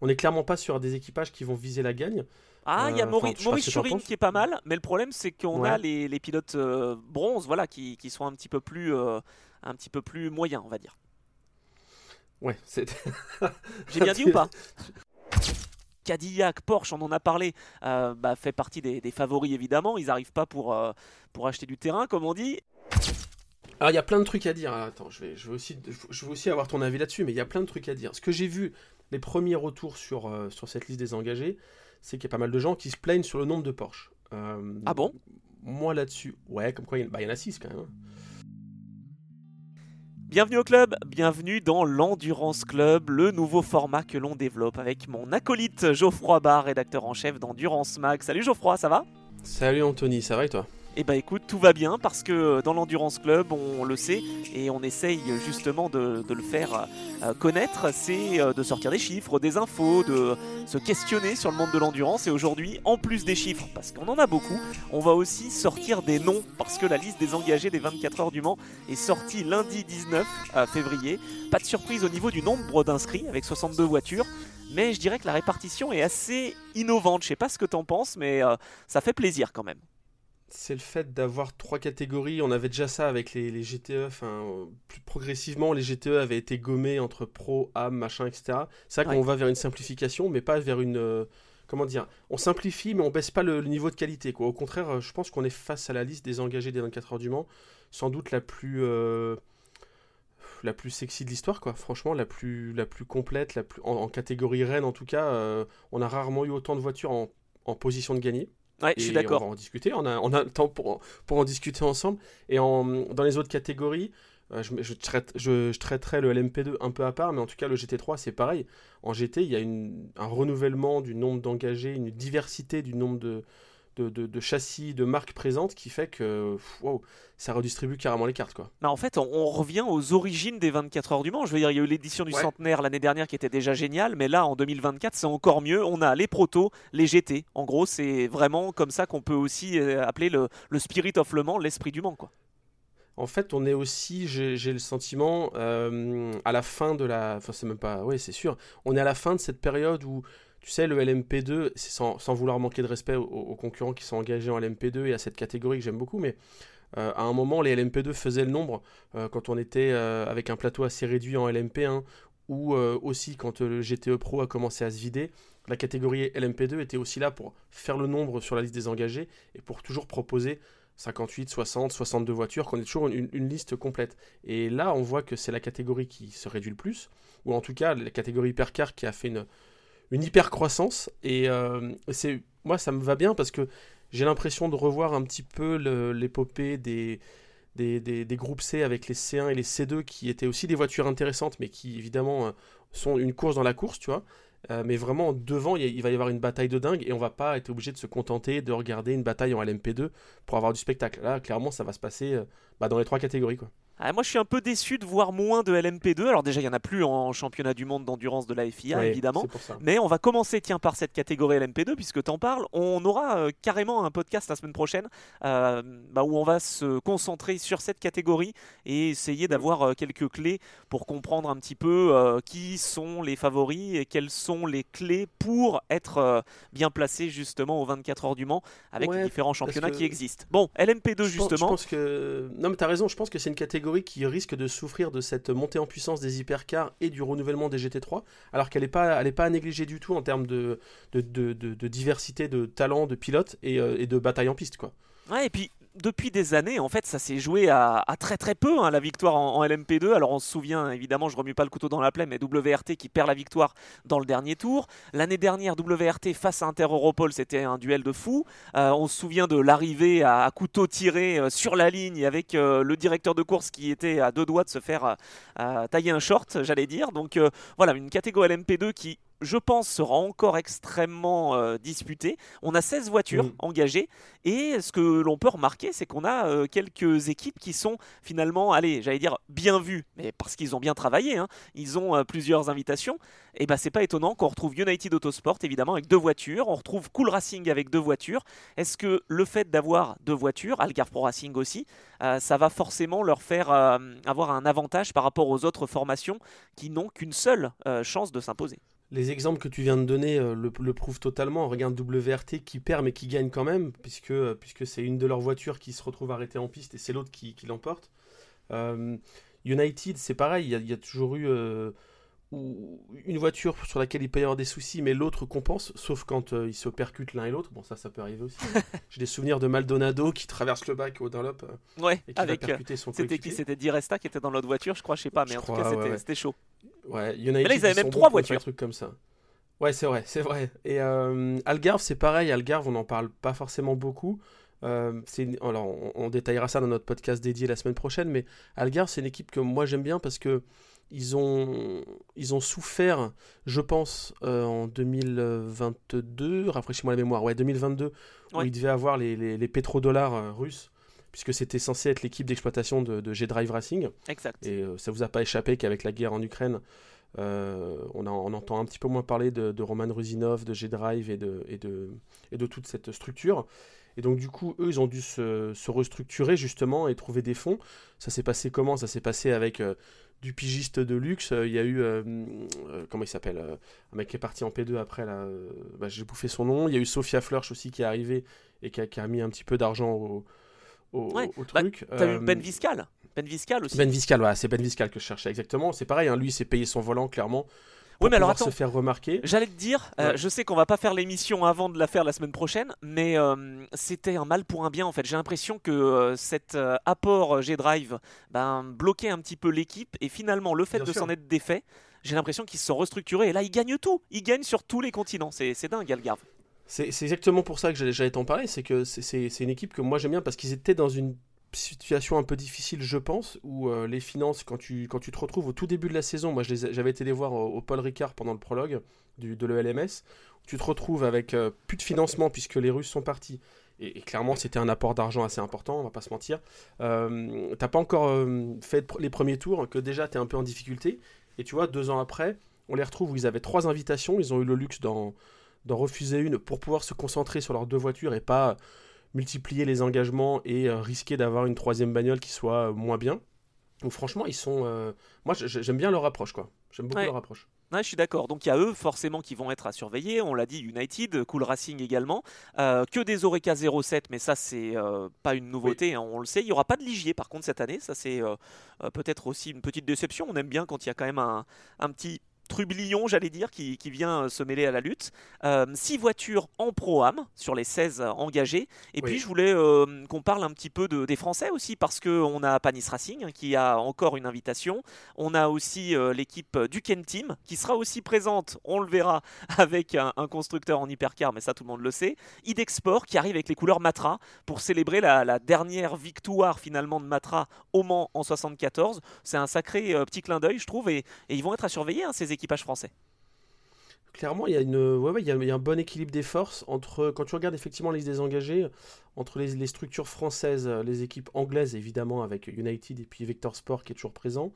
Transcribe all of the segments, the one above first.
on n'est clairement pas sur des équipages qui vont viser la gagne. Ah, il y a Euh, Maurice, enfin, Maurice Churin qui est pas mal, mais le problème c'est qu'on Ouais. a les, les pilotes euh, bronze, voilà, qui, qui sont un petit peu plus, euh, un petit peu plus moyens, on va dire. Ouais, c'est. J'ai bien dit ou pas Cadillac, Porsche, on en a parlé, euh, bah, fait partie des, des favoris évidemment. Ils n'arrivent pas pour, pour acheter du terrain, comme on dit. Alors il y a plein de trucs à dire. Attends, je vais, je vais aussi, je veux aussi avoir ton avis là-dessus, mais il y a plein de trucs à dire. Ce que j'ai vu, les premiers retours sur, euh, sur cette liste des engagés, c'est qu'il y a pas mal de gens qui se plaignent sur le nombre de Porsche. Euh, Ah bon? Moi là-dessus, ouais, comme quoi il y, en- bah, il y en a 6 quand même. hein. Bienvenue au club, bienvenue dans l'Endurance Club, le nouveau format que l'on développe avec mon acolyte Geoffroy Barr, rédacteur en chef d'Endurance Mag. Salut Geoffroy, ça va? Salut Anthony, ça va et toi? Eh bah écoute, tout va bien parce que dans l'Endurance Club, on le sait et on essaye justement de, le faire euh, connaître, c'est euh, de sortir des chiffres, des infos, de se questionner sur le monde de l'endurance. Et aujourd'hui, en plus des chiffres, parce qu'on en a beaucoup, on va aussi sortir des noms parce que la liste des engagés des 24 heures du Mans est sortie lundi 19 euh, février. Pas de surprise au niveau du nombre d'inscrits avec 62 voitures. Mais je dirais que la répartition est assez innovante. Je sais pas ce que t'en penses, mais euh, ça fait plaisir quand même. C'est le fait d'avoir trois catégories. On avait déjà ça avec les, les GTE. Enfin, euh, plus progressivement, les GTE avaient été gommés entre pro, AM, machin, etc. C'est vrai Ouais. qu'on va vers une simplification, mais pas vers une. euh, comment dire On simplifie, mais on baisse pas le, le niveau de qualité. Quoi. Au contraire, euh, je pense qu'on est face à la liste des engagés des 24 heures du Mans, sans doute la plus. euh, la plus sexy de l'histoire, quoi. Franchement, la plus, la plus complète, la plus, en, en catégorie reine en tout cas. euh, on a rarement eu autant de voitures en, en position de gagner. Ouais, je suis d'accord. On va en discuter. On a, on a le temps pour, pour en discuter ensemble. Et en, dans les autres catégories, euh, je, je, traite, je, je traiterai le LMP2 un peu à part, mais en tout cas, le GT3, c'est pareil. En GT, il y a une, un renouvellement du nombre d'engagés, une diversité du nombre de, de, de- de châssis, de marques présentes qui fait que wow, ça redistribue carrément les cartes. Quoi. Bah, en fait, on, on revient aux origines des 24 heures du Mans. Je veux dire, il y a eu l'édition du Ouais. centenaire l'année dernière qui était déjà géniale, mais là, en 2024, c'est encore mieux. On a les protos, les GT. En gros, c'est vraiment comme ça qu'on peut aussi euh, appeler le, le spirit of Le Mans, l'esprit du Mans. Quoi. En fait, on est aussi, j'ai j'ai le sentiment, euh, à la fin de la. Enfin, c'est même pas. Oui, c'est sûr. On est à la fin de cette période où, tu sais, le LMP2, c'est sans, sans vouloir manquer de respect aux, concurrents qui sont engagés en LMP2 et à cette catégorie que j'aime beaucoup, mais euh, à un moment, les LMP2 faisaient le nombre euh, quand on était euh, avec un plateau assez réduit en LMP1 ou aussi quand le GTE Pro a commencé à se vider. La catégorie LMP2 était aussi là pour faire le nombre sur la liste des engagés et pour toujours proposer 58, 60, 62 voitures, qu'on ait toujours une, une liste complète. Et là, on voit que c'est la catégorie qui se réduit le plus, ou en tout cas la catégorie hypercar qui a fait une, une hyper croissance. Et euh, c'est moi, ça me va bien parce que j'ai l'impression de revoir un petit peu l'épopée des, des, groupes C avec les C1 et les C2 qui étaient aussi des voitures intéressantes, mais qui évidemment euh, sont une course dans la course, tu vois. Euh, mais vraiment, devant, il va y avoir une bataille de dingue et on va pas être obligé de se contenter de regarder une bataille en LMP2 pour avoir du spectacle. Là, clairement, ça va se passer bah, dans les trois catégories. Quoi. Ah, moi, je suis un peu déçu de voir moins de LMP2. Alors, déjà, il n'y en a plus en championnat du monde d'endurance de la FIA, Ouais, évidemment. Mais on va commencer tiens par cette catégorie LMP2 puisque tu en parles. On aura euh, carrément un podcast la semaine prochaine euh, bah, où on va se concentrer sur cette catégorie et essayer d'avoir euh, quelques clés pour comprendre un petit peu qui sont les favoris et quelles sont les clés pour être bien placé justement aux 24 heures du Mans avec Ouais, les différents championnats qui existent. Bon, LMP2 Je pense- justement. Je pense que. Non, mais t'as raison, je pense que c'est une catégorie qui risque de souffrir de cette montée en puissance des hypercars et du renouvellement des GT3, alors qu'elle n'est pas, elle pas à négliger du tout en termes de, de, de, diversité de talents, de pilotes et, euh, de bataille en piste. Quoi. Ouais, et puis depuis des années, en fait, ça s'est joué à, très très peu, hein, la victoire en, en LMP2. Alors on se souvient, évidemment, je remue pas le couteau dans la plaie, mais WRT qui perd la victoire dans le dernier tour. L'année dernière, WRT face à Inter Europol, c'était un duel de fou. Euh, on se souvient de l'arrivée à, couteau tiré euh, sur la ligne avec euh, le directeur de course qui était à deux doigts de se faire tailler un short, j'allais dire. Donc voilà, une catégorie LMP2 qui je pense, sera encore extrêmement euh, disputée. On a 16 voitures Mhm. engagées et ce que l'on peut remarquer, c'est qu'on a euh, quelques équipes qui sont finalement, allez, j'allais dire bien vues, mais parce qu'ils ont bien travaillé, hein. ils ont euh, plusieurs invitations. Et ben c'est pas étonnant qu'on retrouve United Autosport évidemment avec deux voitures, on retrouve Cool Racing avec deux voitures. Est-ce que le fait d'avoir deux voitures, Algarve Pro Racing aussi, ça va forcément leur faire avoir un avantage par rapport aux autres formations qui n'ont qu'une seule chance de s'imposer? Les exemples que tu viens de donner le, le, prouvent totalement. On regarde WRT qui perd mais qui gagne quand même, puisque, puisque c'est une de leurs voitures qui se retrouve arrêtée en piste et c'est l'autre qui, qui l'emporte. United, c'est pareil, il y, y, a toujours eu une voiture sur laquelle il peut y avoir des soucis, mais l'autre compense, sauf quand euh, ils se percutent l'un et l'autre. Bon, ça, ça peut arriver aussi. Hein. J'ai des souvenirs de Maldonado qui traverse le bac au Dunlop euh, ouais, et qui avec, va euh, percuter son C'était qui? C'était Diresta qui était dans l'autre voiture, je crois, je sais pas, mais en tout cas, c'était chaud. Ouais, United, mais là, ils avaient même trois voitures. Un truc comme ça. Ouais, c'est vrai, c'est vrai. Et Algarve, c'est pareil. Algarve, on n'en parle pas forcément beaucoup. alors, on, on, détaillera ça dans notre podcast dédié la semaine prochaine, mais Algarve, c'est une équipe que moi j'aime bien parce que ils ont, ils ont souffert, je pense, euh, en 2022, rafraîchis-moi la mémoire, ouais, 2022, où ils devaient avoir les, les, pétrodollars euh, russes, puisque c'était censé être l'équipe d'exploitation de, de G-Drive Racing. Exact. Et euh, ça vous a pas échappé qu'avec la guerre en Ukraine, on, on, entend un petit peu moins parler de, de Roman Rusinov, de G-Drive et de, et, de, et de toute cette structure. Et donc du coup, eux, ils ont dû se, se restructurer justement et trouver des fonds. Ça s'est passé comment? Ça s'est passé avec du pigiste de luxe. Il y a eu, euh, euh, comment il s'appelle Un mec qui est parti en P2 après, là, euh, bah, j'ai bouffé son nom. Il y a eu Sophia Flörsch aussi qui est arrivée et qui a, mis un petit peu d'argent au, au, bah, truc. T'as eu Ben Viscal? Ben Viscal aussi. Ben Viscal, voilà, c'est Ben Viscal que je cherchais exactement. C'est pareil, hein, lui, il s'est payé son volant, clairement oui, mais alors attends, se faire remarquer. J'allais te dire, euh, je sais qu'on va pas faire l'émission avant de la faire la semaine prochaine, mais euh, c'était un mal pour un bien en fait. J'ai l'impression que euh, cet apport G-Drive ben, bloquait un petit peu l'équipe et finalement le fait de s'en être défait, j'ai l'impression qu'ils se sont restructurés et là ils gagnent tout. Ils gagnent sur tous les continents. C'est dingue, Algarve. C'est exactement pour ça que j'allais t'en parler, c'est que c'est une équipe que moi j'aime bien parce qu'ils étaient dans une situation un peu difficile, je pense, où euh, les finances, quand tu, quand tu te retrouves au tout début de la saison, moi j'avais été les voir au, Paul Ricard pendant le prologue du, de l'ELMS, tu te retrouves avec euh, plus de financement puisque les Russes sont partis. Et, clairement, c'était un apport d'argent assez important, on va pas se mentir. Euh, T'as pas encore euh, fait les premiers tours, que déjà tu es un peu en difficulté. Et tu vois, deux ans après, on les retrouve où ils avaient trois invitations, ils ont eu le luxe d'en refuser une pour pouvoir se concentrer sur leurs deux voitures et pas multiplier les engagements et euh, risquer d'avoir une troisième bagnole qui soit euh, moins bien. Donc franchement, ils sont... Euh, moi, j'aime bien leur approche, quoi. J'aime beaucoup leur approche. Ouais, je suis d'accord. Donc il y a eux forcément qui vont être à surveiller. On l'a dit, United, Cool Racing également. que des Oreca 07, mais ça c'est pas une nouveauté, hein, on le sait. Il y aura pas de Ligier par contre cette année. Ça c'est peut-être aussi une petite déception. On aime bien quand il y a quand même un, un petit trublion, j'allais dire, qui, vient euh, se mêler à la lutte. 6 euh, voitures en pro-am sur les 16 engagées. Et puis, je voulais euh, qu'on parle un petit peu de, des Français aussi, parce qu'on a Panis Racing hein, qui a encore une invitation. On a aussi l'équipe du Ken Team qui sera aussi présente, on le verra, avec un, constructeur en hypercar, mais ça, tout le monde le sait. Idexport qui arrive avec les couleurs Matra pour célébrer la, dernière victoire finalement de Matra au Mans en 74. C'est un sacré petit clin d'œil, je trouve, et, ils vont être à surveiller, hein, ces équipes équipage français. Clairement, il y, a une, ouais, il, y a, un bon équilibre des forces entre, quand tu regardes effectivement les désengagés, entre les, structures françaises, les équipes anglaises évidemment avec United et puis Vector Sport qui est toujours présent.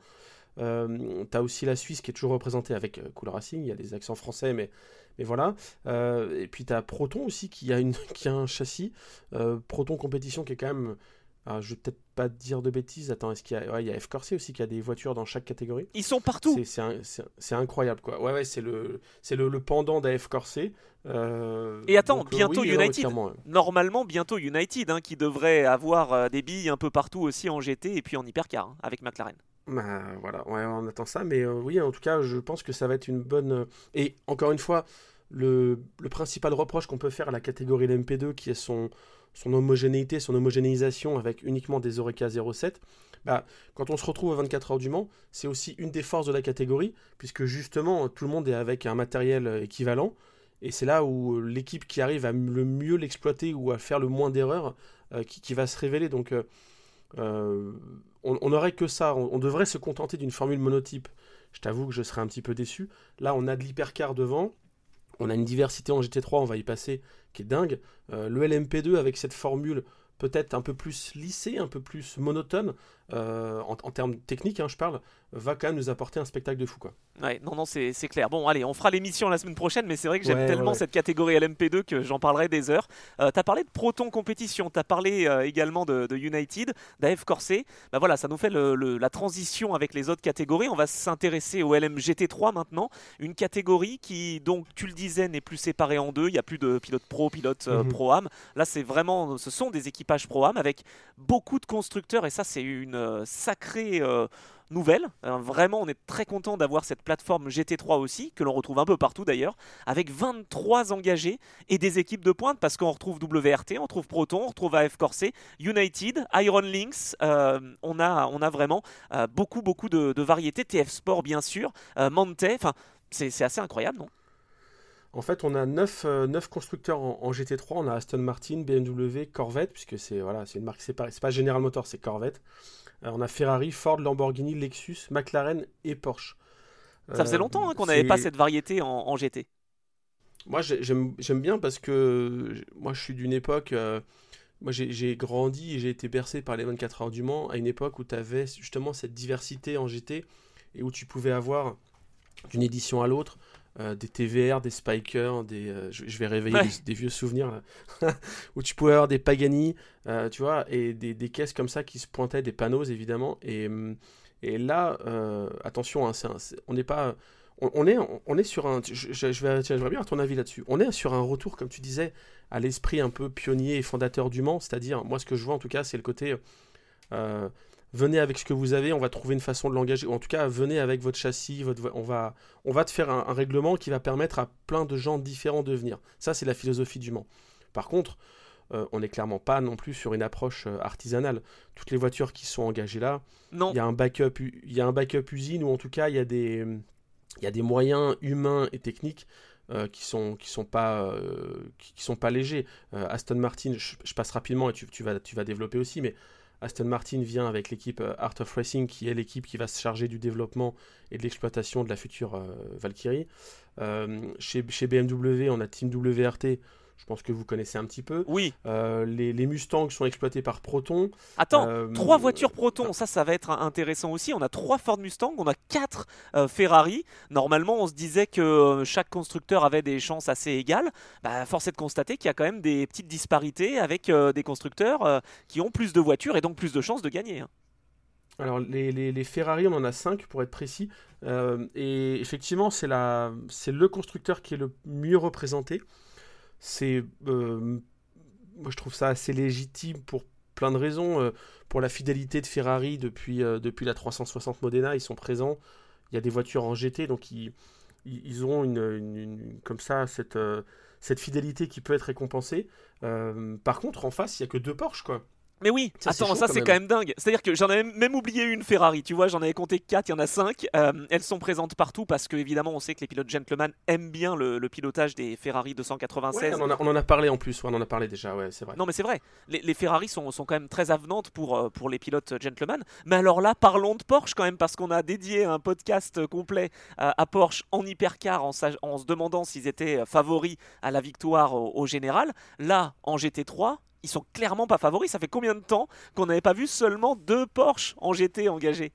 Euh, tu as aussi la Suisse qui est toujours représentée avec euh, Cool Racing, il y a des accents français, mais, mais voilà. Euh, et puis tu as Proton aussi qui a, une, qui a un châssis. Euh, Proton Compétition qui est quand même alors, je vais peut-être pas dire de bêtises. Attends, est-ce qu'il y a. il y a F Corset aussi qui a des voitures dans chaque catégorie? Ils sont partout C'est incroyable, quoi. Ouais, ouais, c'est le, le, le pendant d'AF Corset. Euh, Et attends, euh, bientôt United. Normalement, bientôt United, hein, qui devrait avoir euh, des billes un peu partout aussi en GT et puis en hypercar, hein, avec McLaren. Bah voilà, ouais, on attend ça. Mais oui, en tout cas, je pense que ça va être une bonne. Et encore une fois, le, le principal reproche qu'on peut faire à la catégorie LMP2, qui est son son homogénéité, son homogénéisation avec uniquement des Oreca 07, bah, quand on se retrouve à 24 heures du Mans, c'est aussi une des forces de la catégorie, puisque justement tout le monde est avec un matériel équivalent, et c'est là où l'équipe qui arrive à le mieux l'exploiter ou à faire le moins d'erreurs euh, qui, va se révéler. Donc euh, euh, on n'aurait que ça, on, devrait se contenter d'une formule monotype. Je t'avoue que je serais un petit peu déçu. Là on a de l'hypercar devant, on a une diversité en GT3, on va y passer, qui est dingue. Euh, le LMP2 avec cette formule peut-être un peu plus lissée, un peu plus monotone, euh, en, termes techniques, hein, je parle, va quand même nous apporter un spectacle de fou. Quoi. Ouais, non, non, c'est clair. Bon, allez, on fera l'émission la semaine prochaine, mais c'est vrai que j'aime tellement cette catégorie LMP2 que j'en parlerai des heures. Euh, tu as parlé de Proton Compétition, tu as parlé euh, également de, United, d'AF Corset. Bah voilà, ça nous fait la transition avec les autres catégories. On va s'intéresser au LMGT3 maintenant, une catégorie qui, donc, tu le disais, n'est plus séparée en deux. Il n'y a plus de pilote pro, pilote mhm. pro-am. Là, c'est vraiment, ce sont des équipages pro-am avec beaucoup de constructeurs, et ça, c'est une euh, sacrée euh, nouvelle. Euh, vraiment, on est très content d'avoir cette plateforme GT3 aussi, que l'on retrouve un peu partout d'ailleurs, avec 23 engagés et des équipes de pointe, parce qu'on retrouve WRT, on retrouve Proton, on retrouve AF Corset, United, Iron Lynx. on, a, on a vraiment beaucoup, beaucoup de, variétés. TF Sport, bien sûr, Mante. Enfin, c'est assez incroyable, non? En fait, on a 9, euh, constructeurs en, GT3. On a Aston Martin, BMW, Corvette, puisque c'est voilà, une marque séparée. C'est pas General Motors, c'est Corvette. Euh, on a Ferrari, Ford, Lamborghini, Lexus, McLaren et Porsche. Ça faisait longtemps hein, qu'on n'avait pas cette variété en, GT. Moi, j'aime bien parce que moi, je suis d'une époque. Euh, moi, j'ai grandi et j'ai été bercé par les 24 heures du Mans à une époque où tu avais justement cette diversité en GT et où tu pouvais avoir d'une édition à l'autre euh, des TVR, des Spikers, des, euh, je, vais réveiller des, vieux souvenirs où tu pouvais avoir des Pagani, euh, tu vois, et des, des, caisses comme ça qui se pointaient, des panneaux évidemment. Et, et là, attention, hein, on n'est pas, on, est, on est sur un, je, je vais, bien avoir ton avis là-dessus. On est sur un retour, comme tu disais, à l'esprit un peu pionnier et fondateur du Mans, c'est-à-dire, moi ce que je vois en tout cas, c'est le côté venez avec ce que vous avez, on va trouver une façon de l'engager, ou en tout cas, venez avec votre châssis, votre, on, va, on va te faire un, règlement qui va permettre à plein de gens différents de venir. Ça, c'est la philosophie du Mans. Par contre, euh, on n'est clairement pas non plus sur une approche euh, artisanale. Toutes les voitures qui sont engagées là, il y a un backup, y a un backup usine, ou en tout cas, il y a des, y a des moyens humains et techniques euh, qui sont qui sont pas qui, sont pas légers. Aston Martin, je, passe rapidement et tu, tu, vas tu vas développer aussi, mais Aston Martin vient avec l'équipe euh, Art of Racing, qui est l'équipe qui va se charger du développement et de l'exploitation de la future euh, Valkyrie. Euh, chez, chez, BMW, on a Team WRT, je pense que vous connaissez un petit peu. Oui. Euh, les, les, Mustangs sont exploités par Proton. Attends, euh, trois voitures Proton, ça, ça va être intéressant aussi. On a trois Ford Mustang, on a quatre euh, Ferrari. Normalement, on se disait que chaque constructeur avait des chances assez égales. Bah, force est de constater qu'il y a quand même des petites disparités avec des constructeurs qui ont plus de voitures et donc plus de chances de gagner. Hein. Alors les, les, les, Ferrari, on en a cinq pour être précis. et effectivement, c'est le constructeur qui est le mieux représenté c'est euh, moi je trouve ça assez légitime pour plein de raisons euh, pour la fidélité de Ferrari depuis euh, depuis la 360 Modena ils sont présents. Il y a des voitures en GT donc ils, ils ont une, comme ça cette cette fidélité qui peut être récompensée. Par contre en face il y a que deux Porsche quoi mais oui, attends, ça c'est quand même dingue. C'est-à-dire que j'en avais même oublié une Ferrari, tu vois, j'en avais compté 4, il y en a 5. Euh, elles sont présentes partout parce que évidemment on sait que les pilotes gentlemen aiment bien le, pilotage des Ferrari 296. on, en a, parlé en plus, on en a parlé déjà, ouais, c'est vrai. Non mais c'est vrai, les, Ferrari sont, sont, quand même très avenantes pour, euh, pour les pilotes gentlemen. Mais alors là, parlons de Porsche quand même parce qu'on a dédié un podcast complet à Porsche en hypercar en, en se demandant s'ils étaient favoris à la victoire au général. Là, en GT3, ils sont clairement pas favoris. Ça fait combien de temps qu'on n'avait pas vu seulement deux Porsche en GT engagés?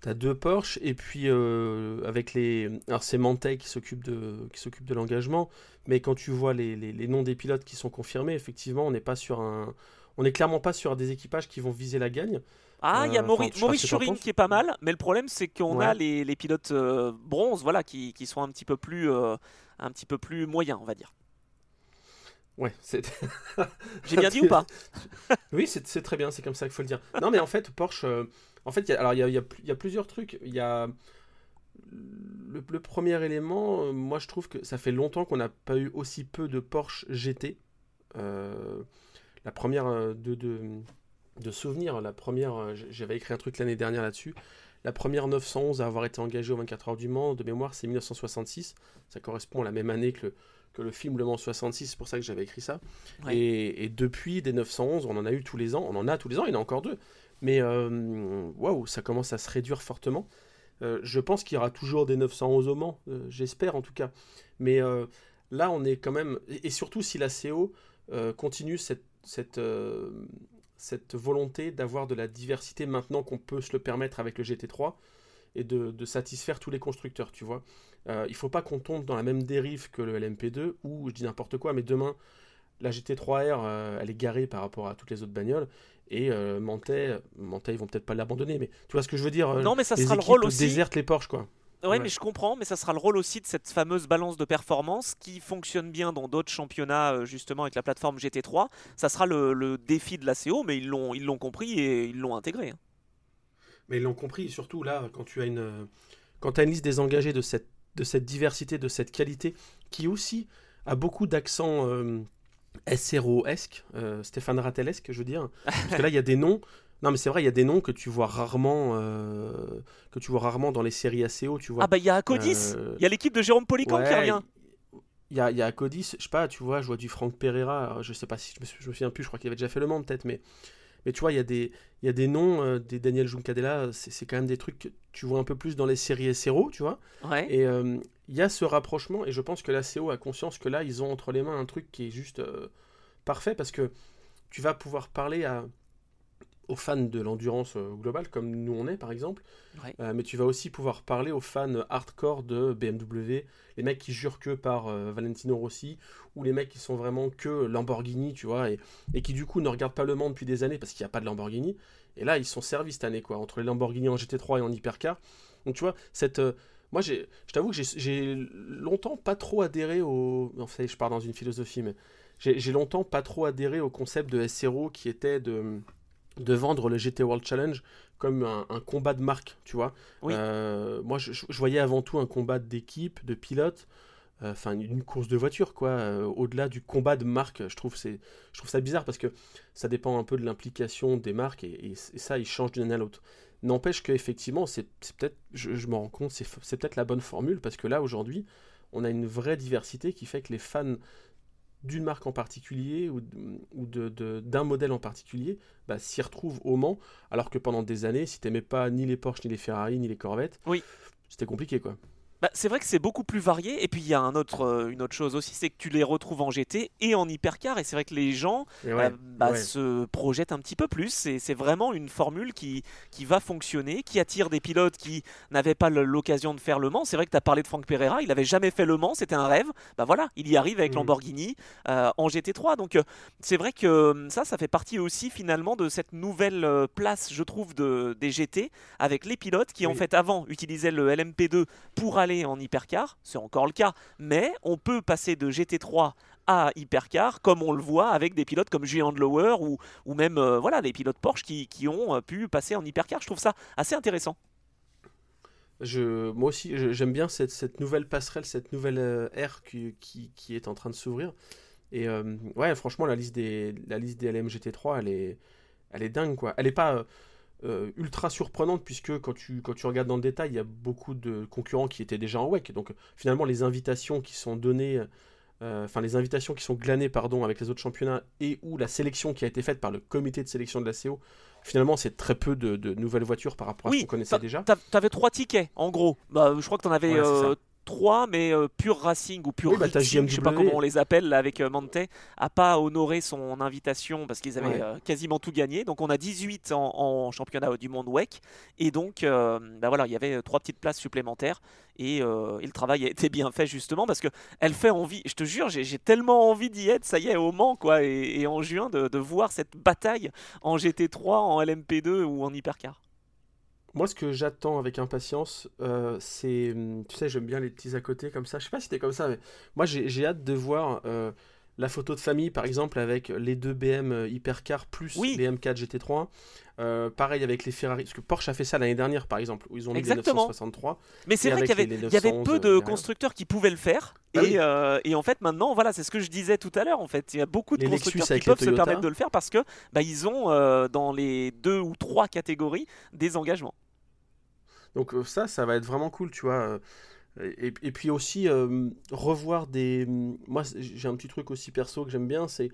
T'as deux Porsche et puis euh, avec les alors c'est Mantei qui s'occupe de qui s'occupe de l'engagement mais quand tu vois les, les, noms des pilotes qui sont confirmés effectivement on n'est pas sur un on n'est clairement pas sur des équipages qui vont viser la gagne ah, il y a euh, Maurice, Maurice Churin qui est pas mal, mais le problème c'est qu'on a les, les pilotes euh, bronze, voilà, qui, qui, sont un petit peu plus, un petit peu plus moyens, on va dire. Ouais, c'est. J'ai bien dit ou pas Oui, c'est très bien, c'est comme ça qu'il faut le dire. Non, mais en fait, Porsche. Euh, en fait, y a, alors il y a, y a, plusieurs trucs. Il y a. Le, premier élément, euh, moi je trouve que ça fait longtemps qu'on n'a pas eu aussi peu de Porsche GT. Euh, la première de, de, de souvenir, la première, j'avais écrit un truc l'année dernière là-dessus. La première 911 à avoir été engagée au 24 heures du Mans, de mémoire, c'est 1966. Ça correspond à la même année que le, le film Le Mans 66, c'est pour ça que j'avais écrit ça. Et, depuis, des 911, on en a eu tous les ans, on en a tous les ans, il y en a encore deux. Mais euh, waouh, ça commence à se réduire fortement. Euh, je pense qu'il y aura toujours des 911 au Mans, euh, j'espère en tout cas. Mais là, on est quand même. Et, surtout si la CO continue cette, cette, cette volonté d'avoir de la diversité maintenant qu'on peut se le permettre avec le GT3 et de, satisfaire tous les constructeurs, tu vois. Euh, il faut pas qu'on tombe dans la même dérive que le LMP2 ou je dis n'importe quoi, mais demain la GT3R euh, elle est garée par rapport à toutes les autres bagnoles et euh, Mantet, Mantet ils vont peut-être pas l'abandonner, mais tu vois ce que je veux dire Non, mais ça sera le rôle aussi. Déserte les Porsche quoi. Ouais, mais je comprends, mais ça sera le rôle aussi de cette fameuse balance de performance qui fonctionne bien dans d'autres championnats, euh, justement avec la plateforme GT3. Ça sera le, défi de la CO, mais ils l'ont, ils l'ont compris et ils l'ont intégré. Hein. Mais ils l'ont compris, surtout là, quand tu as une, quand as une liste des engagés de cette, de cette diversité, de cette qualité, qui aussi a beaucoup d'accents euh, SRO-esque, euh, Stéphane Rattelesque, je veux dire. Parce que là, il y a des noms. Non, mais c'est vrai, il y a des noms que tu vois rarement, euh, que tu vois rarement dans les séries ACO, tu vois. Ah bah il y a Acodis, euh, il y a l'équipe de Jérôme Policon qui revient. Il y a, y a Acodis, je sais pas, tu vois, je vois du Franck Pereira, je sais pas si je me, je me souviens plus, je crois qu'il avait déjà fait le monde peut-être, mais, mais tu vois, il y a des, y a des noms, euh, des Daniel Juncadella, c'est quand même des trucs que tu vois un peu plus dans les séries SRO, tu vois. Ouais. Et il y a ce rapprochement, et je pense que l'ACO a conscience que là, ils ont entre les mains un truc qui est juste parfait parce que tu vas pouvoir parler à, aux fans de l'endurance euh, globale, comme nous on est par exemple, euh, mais tu vas aussi pouvoir parler aux fans hardcore de BMW, les mecs qui jurent que par euh, Valentino Rossi, ou les mecs qui sont vraiment que Lamborghini, tu vois, et, et qui du coup ne regardent pas le monde depuis des années parce qu'il n'y a pas de Lamborghini, et là ils sont servis cette année, quoi, entre les Lamborghini en GT3 et en hypercar. Donc tu vois, cette. moi, je t'avoue que j'ai longtemps pas trop adhéré au. Enfin, je pars dans une philosophie, mais j'ai longtemps pas trop adhéré au concept de SRO qui était de de vendre le GT World Challenge comme un, combat de marque, tu vois. Euh, moi, je, voyais avant tout un combat d'équipe, de pilote, euh, enfin une course de voiture, quoi. Euh, au-delà du combat de marque, je trouve, c'est, je trouve ça bizarre parce que ça dépend un peu de l'implication des marques et, ça, il change d'une année à l'autre. N'empêche qu'effectivement, c'est, peut-être, je, je me rends compte, c'est, peut-être la bonne formule parce que là, aujourd'hui, on a une vraie diversité qui fait que les fans d'une marque en particulier ou, d'un modèle en particulier bah, s'y retrouve au Mans, alors que pendant des années, si t'aimais pas ni les Porsche, ni les Ferrari, ni les Corvettes, oui. c'était compliqué quoi. Bah, c'est vrai que c'est beaucoup plus varié. Et puis il y a un autre, euh, une autre chose aussi, c'est que tu les retrouves en GT et en hypercar. Et c'est vrai que les gens euh, bah, se projettent un petit peu plus. C'est vraiment une formule qui, qui va fonctionner, qui attire des pilotes qui n'avaient pas l'occasion de faire Le Mans. C'est vrai que tu as parlé de Franck Pereira, il n'avait jamais fait Le Mans, c'était un rêve. Bah voilà, il y arrive avec mm. Lamborghini euh, en GT3. Donc c'est vrai que ça, ça fait partie aussi finalement de cette nouvelle place, je trouve, de, des GT avec les pilotes qui en fait avant utilisaient le LMP2 pour aller en hypercar, c'est encore le cas, mais on peut passer de GT3 à hypercar, comme on le voit avec des pilotes comme Julien Lower ou, ou même euh, voilà, des pilotes Porsche qui, qui, ont euh, pu passer en hypercar. Je trouve ça assez intéressant. Je, moi aussi, j'aime bien cette, cette, nouvelle passerelle, cette nouvelle euh, ère qui, qui, qui, est en train de s'ouvrir. Et ouais, franchement, la liste des, la liste des LMGT3, elle est, elle est dingue, quoi. Elle est pas euh, ultra surprenante puisque quand tu, quand tu regardes dans le détail, il y a beaucoup de concurrents qui étaient déjà en WEC. Donc finalement, les invitations qui sont données, euh, enfin les invitations qui sont glanées pardon, avec les autres championnats et ou la sélection qui a été faite par le comité de sélection de la CO, finalement c'est très peu de, nouvelles voitures par rapport à ce qu'on connaissait déjà. T'avais trois tickets en gros. Bah, je crois que t'en avais 3, mais euh, Pure Racing ou Pure oui, bah, Racing, je sais pas comment on les appelle là, avec euh, Mante, a pas honoré son invitation parce qu'ils avaient euh, quasiment tout gagné. Donc on a 18 en, championnat du monde WEC. Et donc bah voilà, il y avait trois petites places supplémentaires. Et, le travail a été bien fait justement parce que elle fait envie, je te jure, j'ai tellement envie d'y être, ça y est, au Mans quoi, et, en juin de, de voir cette bataille en GT3, en LMP2 ou en hypercar. Moi, ce que j'attends avec impatience, euh, c'est. Hum, tu sais, j'aime bien les petits à côté comme ça. Je sais pas si t'es comme ça, mais moi, j'ai hâte de voir euh, la photo de famille, par exemple, avec les deux BM euh, Hypercar plus les M4 GT3. pareil avec les Ferrari, parce que Porsche a fait ça l'année dernière, par exemple, où ils ont mis Exactement. les 963. Mais c'est vrai qu'il y, avait peu de constructeurs qui pouvaient le faire. Bah et, et, en fait, maintenant, voilà, c'est ce que je disais tout à l'heure. En fait, il y a beaucoup de constructeurs qui peuvent se permettre de le faire parce que bah, ils ont dans les deux ou trois catégories des engagements. Donc euh, ça, ça va être vraiment cool, tu vois. Euh, et, puis aussi euh, revoir des... Moi, j'ai un petit truc aussi perso que j'aime bien, c'est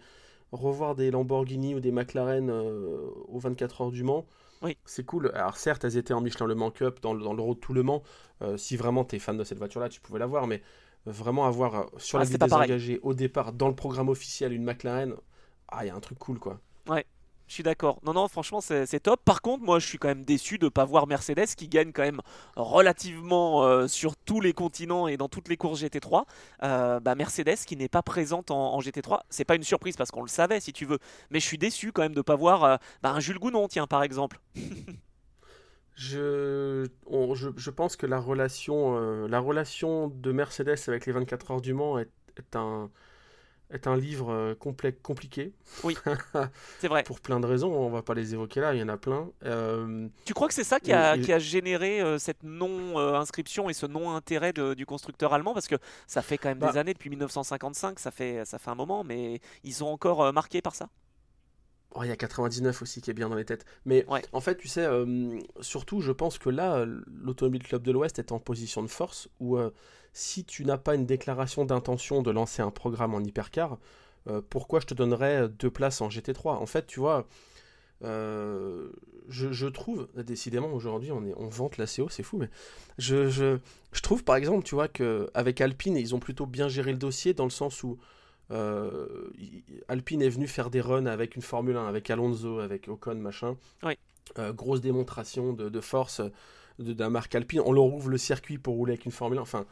revoir des Lamborghini ou des McLaren aux 24 heures du Mans. Oui. C'est cool. Alors certes, elles étaient en Michelin Le Mans Cup, dans dans le Road tout Le Mans. si vraiment tu es fan de cette voiture-là, tu pouvais l'avoir. Mais vraiment avoir sur la ah, liste des engagés au départ, dans le programme officiel, une McLaren, ah, il y a un truc cool, quoi. Ouais. Je suis d'accord. Non, non, franchement, c'est top. Par contre, moi, je suis quand même déçu de ne pas voir Mercedes qui gagne quand même relativement euh, sur tous les continents et dans toutes les courses GT3. Euh, bah, Mercedes qui n'est pas présente en, GT3. C'est pas une surprise parce qu'on le savait, si tu veux. Mais je suis déçu quand même de ne pas voir euh, bah, un Jules Gounon, tiens, par exemple. je, je, pense que la relation, la relation de Mercedes avec les 24 heures du Mans est un est un livre euh, complexe, compliqué. Oui, c'est vrai. Pour plein de raisons, on va pas les évoquer là, il y en a plein. Euh, tu crois que c'est ça qui a, qui a généré euh, cette non-inscription et ce non-intérêt du constructeur allemand? Parce que ça fait quand même des bah années, depuis 1955, ça fait, ça fait un moment, mais ils sont encore marqués par ça? Oh, il y a 99 aussi qui est bien dans les têtes. Mais en fait, tu sais, surtout, je pense que là, l'Automobile Club de l'Ouest est en position de force où si tu n'as pas une déclaration d'intention de lancer un programme en hypercar, euh, pourquoi je te donnerais deux places en GT3 En fait, tu vois, euh, je, trouve, décidément aujourd'hui on, on vante la CO, c'est fou, mais je, je, trouve par exemple, tu vois, qu'avec Alpine, ils ont plutôt bien géré le dossier dans le sens où euh, Alpine est venu faire des runs avec une Formule 1, avec Alonso, avec Ocon, machin. grosse démonstration de, force d'un marque Alpine. On leur ouvre le circuit pour rouler avec une Formule 1. Enfin,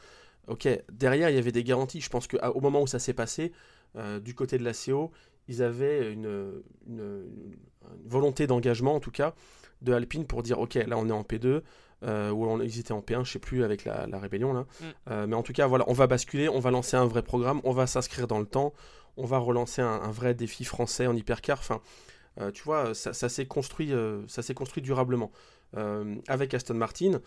ok, derrière il y avait des garanties. Je pense qu'au moment où ça s'est passé, euh, du côté de la CO, ils avaient une, volonté d'engagement en tout cas de Alpine pour dire ok, là on est en P2. Euh, ou on, ils étaient en P1, je sais plus avec la, rébellion là. Mm. Euh, mais en tout cas, voilà, on va basculer, on va lancer un vrai programme, on va s'inscrire dans le temps, on va relancer un, vrai défi français en hypercar. Enfin, tu vois, ça, s'est construit, ça s'est construit durablement. avec Aston Martin,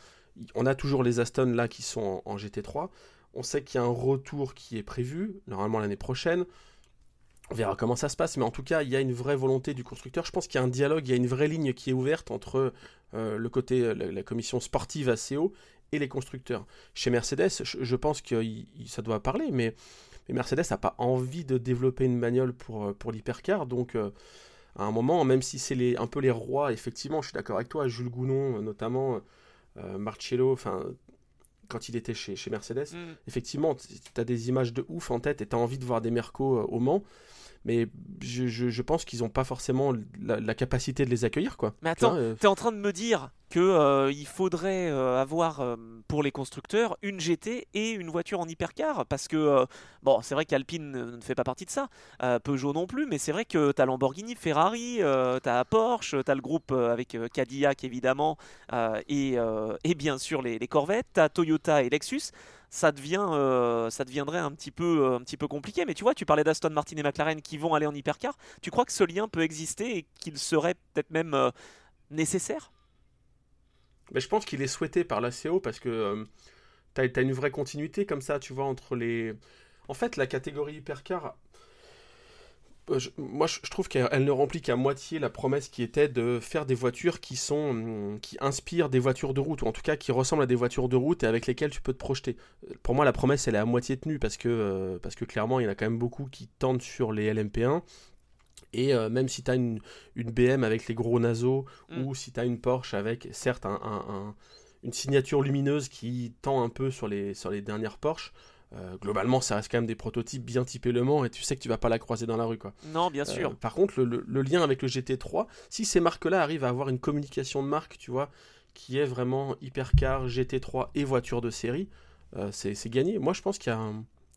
on a toujours les Aston là qui sont en, GT3. On sait qu'il y a un retour qui est prévu, normalement l'année prochaine. On verra comment ça se passe, mais en tout cas, il y a une vraie volonté du constructeur. Je pense qu'il y a un dialogue, il y a une vraie ligne qui est ouverte entre euh, le côté, euh, la, commission sportive ACO et les constructeurs. Chez Mercedes, je, pense que ça doit parler, mais, Mercedes n'a pas envie de développer une bagnole pour, euh, pour l'hypercar, donc à un moment, même si c'est un peu les rois, effectivement, je suis d'accord avec toi, Jules Gounon notamment, Marcello, enfin, quand il était chez, chez Mercedes, mm. effectivement, tu as des images de ouf en tête et tu as envie de voir des Mercos euh, au Mans mais je, pense qu'ils n'ont pas forcément la, capacité de les accueillir. Quoi. Mais attends, euh, tu es en train de me dire qu'il euh, il faudrait euh, avoir pour les constructeurs une GT et une voiture en hypercar Parce que, bon, c'est vrai qu'Alpine ne fait pas partie de ça, Peugeot non plus, mais c'est vrai que tu as Lamborghini, Ferrari, tu as Porsche, tu as le groupe avec Cadillac évidemment, et, et, bien sûr les, les Corvettes, tu as Toyota et Lexus ça, devient, euh, ça deviendrait un petit, peu, euh, un petit peu compliqué. Mais tu vois, tu parlais d'Aston Martin et McLaren qui vont aller en hypercar. Tu crois que ce lien peut exister et qu'il serait peut-être même euh, nécessaire? Mais Je pense qu'il est souhaité par la CO parce que tu as, as, une vraie continuité comme ça, tu vois, entre les... En fait, la catégorie hypercar euh, moi, je, trouve qu'elle ne remplit qu'à moitié la promesse qui était de faire des voitures qui sont, hum, qui inspirent des voitures de route, ou en tout cas qui ressemblent à des voitures de route et avec lesquelles tu peux te projeter. Euh, pour moi, la promesse, elle est à moitié tenue parce que, euh, parce que clairement, il y en a quand même beaucoup qui tendent sur les LMP1. Et même si tu as une, une, BM avec les gros naseaux, mm. ou si tu as une Porsche avec, certes, un, une signature lumineuse qui tend un peu sur les, sur les dernières Porsche, euh, globalement, ça reste quand même des prototypes bien typés Le Mans et tu sais que tu vas pas la croiser dans la rue. Quoi. Non, bien sûr. Euh, par contre, le, lien avec le GT3, si ces marques-là arrivent à avoir une communication de marque, tu vois, qui est vraiment hypercar, GT3 et voiture de série, euh, c'est gagné. Moi, je pense qu'il y a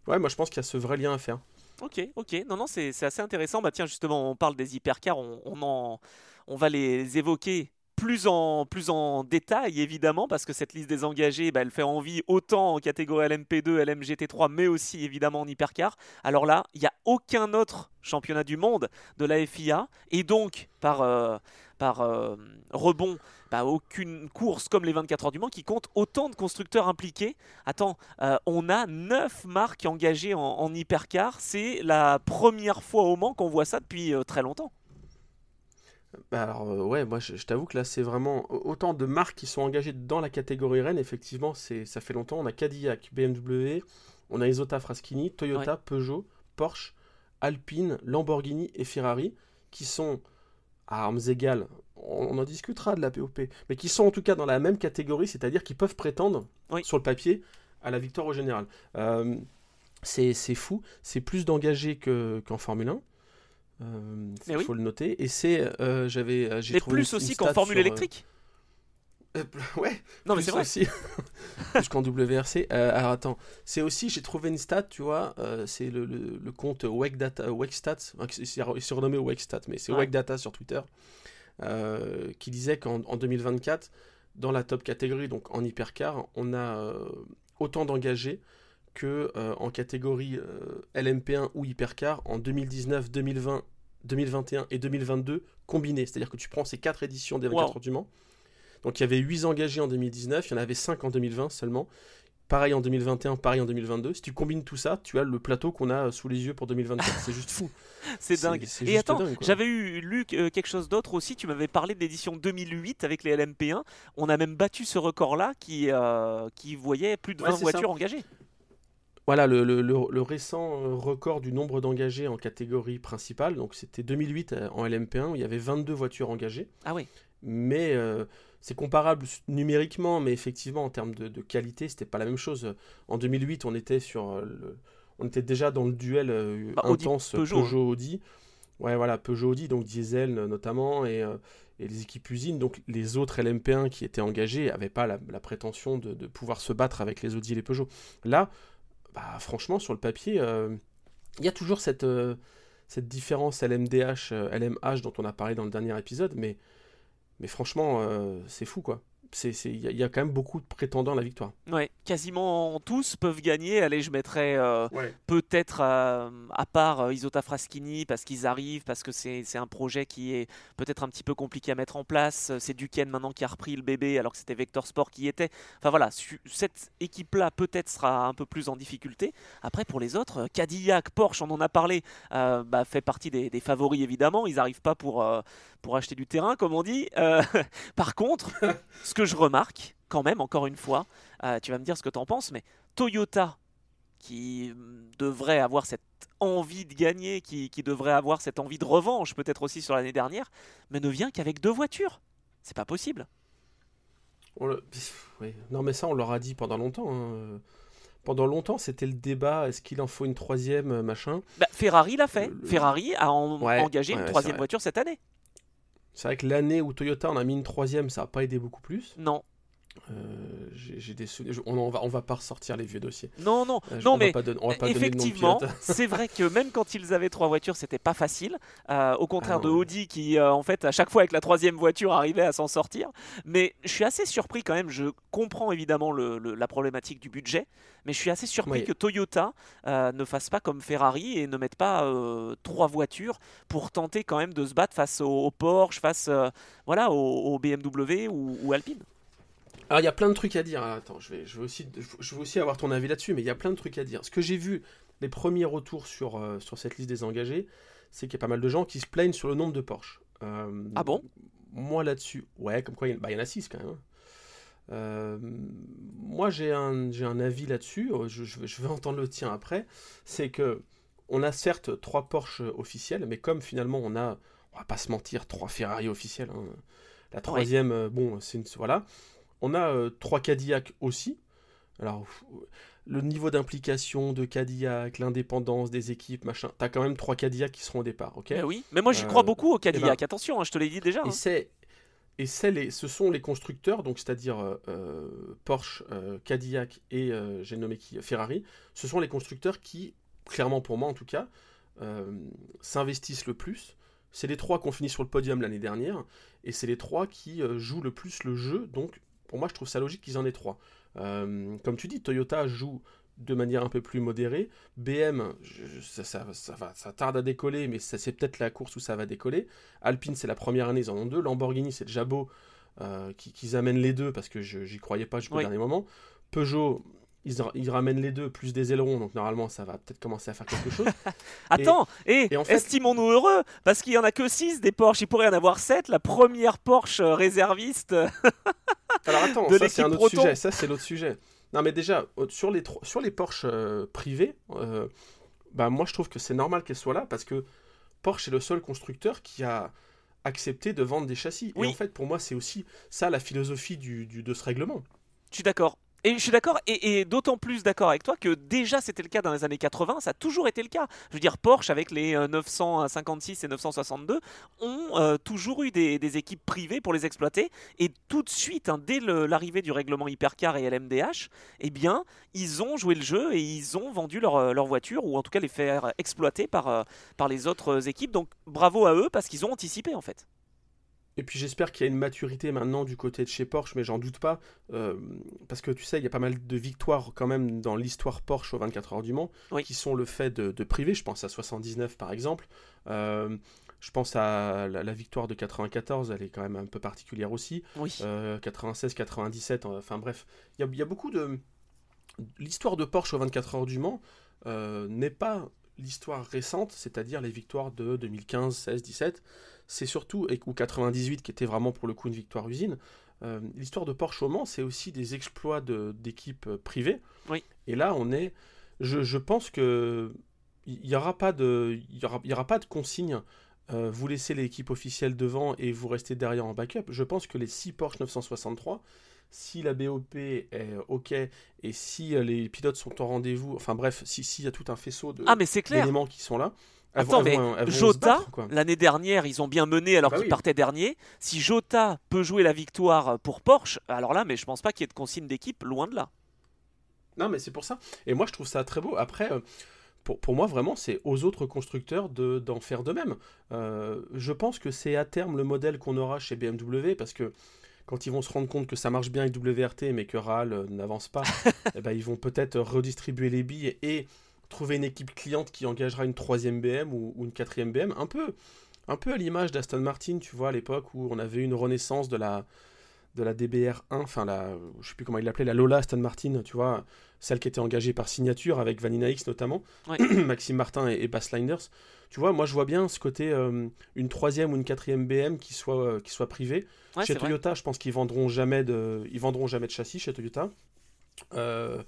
Ouais, moi, je pense qu'il y a ce vrai lien à faire. Ok, ok. Non, non, c'est assez intéressant. Bah tiens, justement, on parle des hypercars, on, on, en, on va les évoquer plus en, plus en détail évidemment parce que cette liste des engagés bah, elle fait envie autant en catégorie LMP2, LMGT3 mais aussi évidemment en hypercar. Alors là, il n'y a aucun autre championnat du monde de la FIA et donc par, euh, par euh, rebond, bah, aucune course comme les 24 heures du Mans qui compte autant de constructeurs impliqués. Attends, euh, on a 9 marques engagées en, en hypercar. C'est la première fois au Mans qu'on voit ça depuis très longtemps. Bah alors euh, ouais, moi je, t'avoue que là c'est vraiment autant de marques qui sont engagées dans la catégorie Rennes, effectivement, c'est ça fait longtemps. On a Cadillac, BMW, on a Isota Fraschini, Toyota, Peugeot, Porsche, Alpine, Lamborghini et Ferrari qui sont à armes égales. On, en discutera de la POP, mais qui sont en tout cas dans la même catégorie, c'est-à-dire qui peuvent prétendre sur le papier à la victoire au général. Euh, c'est fou, c'est plus d'engagés qu'en Formule 1. Il faut le noter. Et c'est, j'avais, j'ai Mais plus aussi qu'en formule électrique. ouais. Non mais c'est vrai. Aussi. plus qu'en WRC. alors attends, c'est aussi, j'ai trouvé une stat, tu vois, c'est le, le, compte Wake Data, Wake Stats, il s'est renommé Wake Stats, mais c'est Wake Data sur Twitter, qui disait qu'en 2024, dans la top catégorie, donc en hypercar, on a autant d'engagés que euh, en catégorie euh, LMP1 ou hypercar en 2019, 2020, 2021 et 2022 combinés. C'est-à-dire que tu prends ces quatre éditions des 24 heures du Mans. Donc il y avait 8 engagés en 2019, il y en avait 5 en 2020 seulement. Pareil en 2021, pareil en 2022. Si tu combines tout ça, tu as le plateau qu'on a sous les yeux pour 2024. C'est juste fou. c'est dingue. Et attends, j'avais eu lu euh, quelque chose d'autre aussi. Tu m'avais parlé de l'édition 2008 avec les LMP1. On a même battu ce record-là qui, euh, qui voyait plus de 20 voitures engagées. Voilà, le, le, le, récent euh, record du nombre d'engagés en catégorie principale, donc c'était 2008 en LMP1 où il y avait 22 voitures engagées. Ah oui. Mais c'est comparable numériquement, mais effectivement en termes de, de qualité, c'était pas la même chose. En 2008, on était sur euh, on était déjà dans le duel euh, bah, intense Peugeot, Audi. Ouais, voilà, Peugeot Audi, donc diesel notamment, et, euh, et, les équipes usines. Donc les autres LMP1 qui étaient engagés n'avaient pas la, prétention de, de, pouvoir se battre avec les Audi et les Peugeot. Là, bah, franchement, sur le papier, il y a toujours cette, cette différence LMDH, LMH dont on a parlé dans le dernier épisode, mais franchement, euh, c'est fou quoi il y, a quand même beaucoup de prétendants à la victoire. Ouais, quasiment tous peuvent gagner. Allez, je mettrais euh, peut-être euh, à part euh, Isota Fraschini parce qu'ils arrivent, parce que c'est un projet qui est peut-être un petit peu compliqué à mettre en place. C'est Duquesne maintenant qui a repris le bébé alors que c'était Vector Sport qui y était. Enfin voilà, cette équipe-là peut-être sera un peu plus en difficulté. Après, pour les autres, Cadillac, Porsche, on en a parlé, bah, fait partie des, des, favoris évidemment. Ils n'arrivent pas pour, pour acheter du terrain, comme on dit. par contre, ce que je remarque, quand même, encore une fois, euh, tu vas me dire ce que tu en penses, mais Toyota, qui devrait avoir cette envie de gagner, qui, devrait avoir cette envie de revanche, peut-être aussi sur l'année dernière, mais ne vient qu'avec deux voitures. C'est pas possible. Non, mais ça, on leur a dit pendant longtemps. Hein. Pendant longtemps, c'était le débat est-ce qu'il en faut une troisième, euh, machin bah, Ferrari l'a fait. Ferrari a engagé une troisième voiture cette année. C'est vrai que l'année où Toyota en a mis une troisième, ça n'a pas aidé beaucoup plus. Non. Euh, j'ai des on, on, va on va pas ressortir les vieux dossiers. Non non euh, non mais effectivement c'est vrai que même quand ils avaient trois voitures c'était pas facile. Euh, au contraire ah de Audi qui en fait à chaque fois avec la troisième voiture arrivait à s'en sortir. Mais je suis assez surpris quand même. Je comprends évidemment le, la problématique du budget, mais je suis assez surpris que Toyota ne fasse pas comme Ferrari et ne mette pas trois voitures pour tenter quand même de se battre face au, Porsche, face voilà au, BMW ou, ou Alpine. Alors il y a plein de trucs à dire. Attends, je vais, je vais, aussi, je veux aussi avoir ton avis là-dessus, mais il y a plein de trucs à dire. Ce que j'ai vu, les premiers retours sur, euh, sur cette liste des engagés, c'est qu'il y a pas mal de gens qui se plaignent sur le nombre de Porsche. Euh, ah bon? Moi là-dessus, ouais, comme quoi il y, bah, y en a 6 quand même. Hein. Euh, moi j'ai un, un avis là-dessus, je, je, vais entendre le tien après. C'est que on a certes trois Porsche officiels, mais comme finalement on a, on va pas se mentir, trois Ferrari officiels. Hein. La troisième, bon, c'est une. Voilà. On a euh, trois Cadillac aussi. Alors, le niveau d'implication de Cadillac, l'indépendance des équipes, machin, t'as quand même trois Cadillac qui seront au départ, ok? Eh Oui, mais moi j'y crois euh, beaucoup au Cadillac, eh ben, attention, hein, je te l'ai dit déjà. Et, hein. c'est, et c'est ce sont les constructeurs, donc c'est-à-dire euh, Porsche, Cadillac et j'ai nommé qui Ferrari, ce sont les constructeurs qui, clairement pour moi en tout cas, s'investissent le plus c'est les trois qui ont fini sur le podium l'année dernière, et c'est les trois qui jouent le plus le jeu, donc pour moi, je trouve ça logique qu'ils en aient trois. Euh, comme tu dis, Toyota joue de manière un peu plus modérée. BM, ça, va, ça, tarde à décoller, mais c'est peut-être la course où ça va décoller. Alpine, c'est la première année, ils en ont deux. Lamborghini, c'est le Jabot euh, qu'ils amènent les deux parce que j'y croyais pas jusqu'au dernier moment. Peugeot, ils, ramènent les deux plus des ailerons, donc normalement ça va peut-être commencer à faire quelque chose. Attends, et, estimons-nous heureux, parce qu'il y en a que 6 des Porsche, il pourrait y en avoir 7, la première Porsche réserviste. Alors attends, ça c'est un autre sujet, ça c'est l'autre sujet. Non mais déjà, sur les, sur les Porsche euh, privés, euh, bah moi je trouve que c'est normal qu'elles soient là, parce que Porsche est le seul constructeur qui a accepté de vendre des châssis. Et en fait, pour moi, c'est aussi ça la philosophie du, de ce règlement. Je suis d'accord. Et je suis d'accord, et, d'autant plus d'accord avec toi que déjà c'était le cas dans les années 80, ça a toujours été le cas. Je veux dire, Porsche avec les 956 et 962 ont toujours eu des, équipes privées pour les exploiter, et tout de suite, hein, dès l'arrivée du règlement Hypercar et LMDH, eh bien, ils ont joué le jeu et ils ont vendu leur, leur voiture, ou en tout cas les faire exploiter par, par les autres équipes. Donc bravo à eux parce qu'ils ont anticipé en fait. Et puis j'espère qu'il y a une maturité maintenant du côté de chez Porsche, mais j'en doute pas. Euh, parce que tu sais, il y a pas mal de victoires quand même dans l'histoire Porsche aux 24 heures du Mans, qui sont le fait de, de privé. Je pense à 79 par exemple. Euh, je pense à la, victoire de 94, elle est quand même un peu particulière aussi. 96, 97, euh, enfin bref. Il y, y a, beaucoup de. L'histoire de Porsche aux 24 heures du Mans n'est pas l'histoire récente, c'est-à-dire les victoires de 2015, 16, 17 c'est surtout, ou 98 qui était vraiment pour le coup une victoire usine, euh, l'histoire de Porsche au Mans, c'est aussi des exploits d'équipes euh, privées. Oui. Et là, on est. Je, pense que il n'y aura pas de, il y aura, y aura pas de consigne. Euh, vous laissez l'équipe officielle devant et vous restez derrière en backup. Je pense que les 6 Porsche 963, si la BOP est OK et si les pilotes sont au rendez-vous, enfin bref, s'il si y a tout un faisceau ah, d'éléments qui sont là, Attends, mais Jota, l'année dernière, ils ont bien mené alors bah qu'ils partaient dernier. Si Jota peut jouer la victoire pour Porsche, alors là, mais je pense pas qu'il y ait de consigne d'équipe, loin de là. Non, mais c'est pour ça. Et moi, je trouve ça très beau. Après, euh, pour, pour moi, vraiment, c'est aux autres constructeurs d'en faire de même. Euh, je pense que c'est à terme le modèle qu'on aura chez BMW parce que quand ils vont se rendre compte que ça marche bien avec WRT mais que RAL euh, n'avance pas, eh ben, ils vont peut-être redistribuer les billes et trouver une équipe cliente qui engagera une troisième BM ou, une quatrième BM, un peu, un peu à l'image d'Aston Martin, tu vois, à l'époque où on avait une renaissance de la, de la DBR1, enfin la, je sais plus comment il l'appelait, la Lola Aston Martin, tu vois, celle qui était engagée par signature avec Vanina X notamment, Maxime Martin et, Linders. Tu vois, moi je vois bien ce côté euh, une troisième ou une quatrième BM qui soit, euh, qui soit privée. chez Toyota, je pense qu'ils vendront jamais de, ils vendront jamais de châssis chez Toyota. Euh,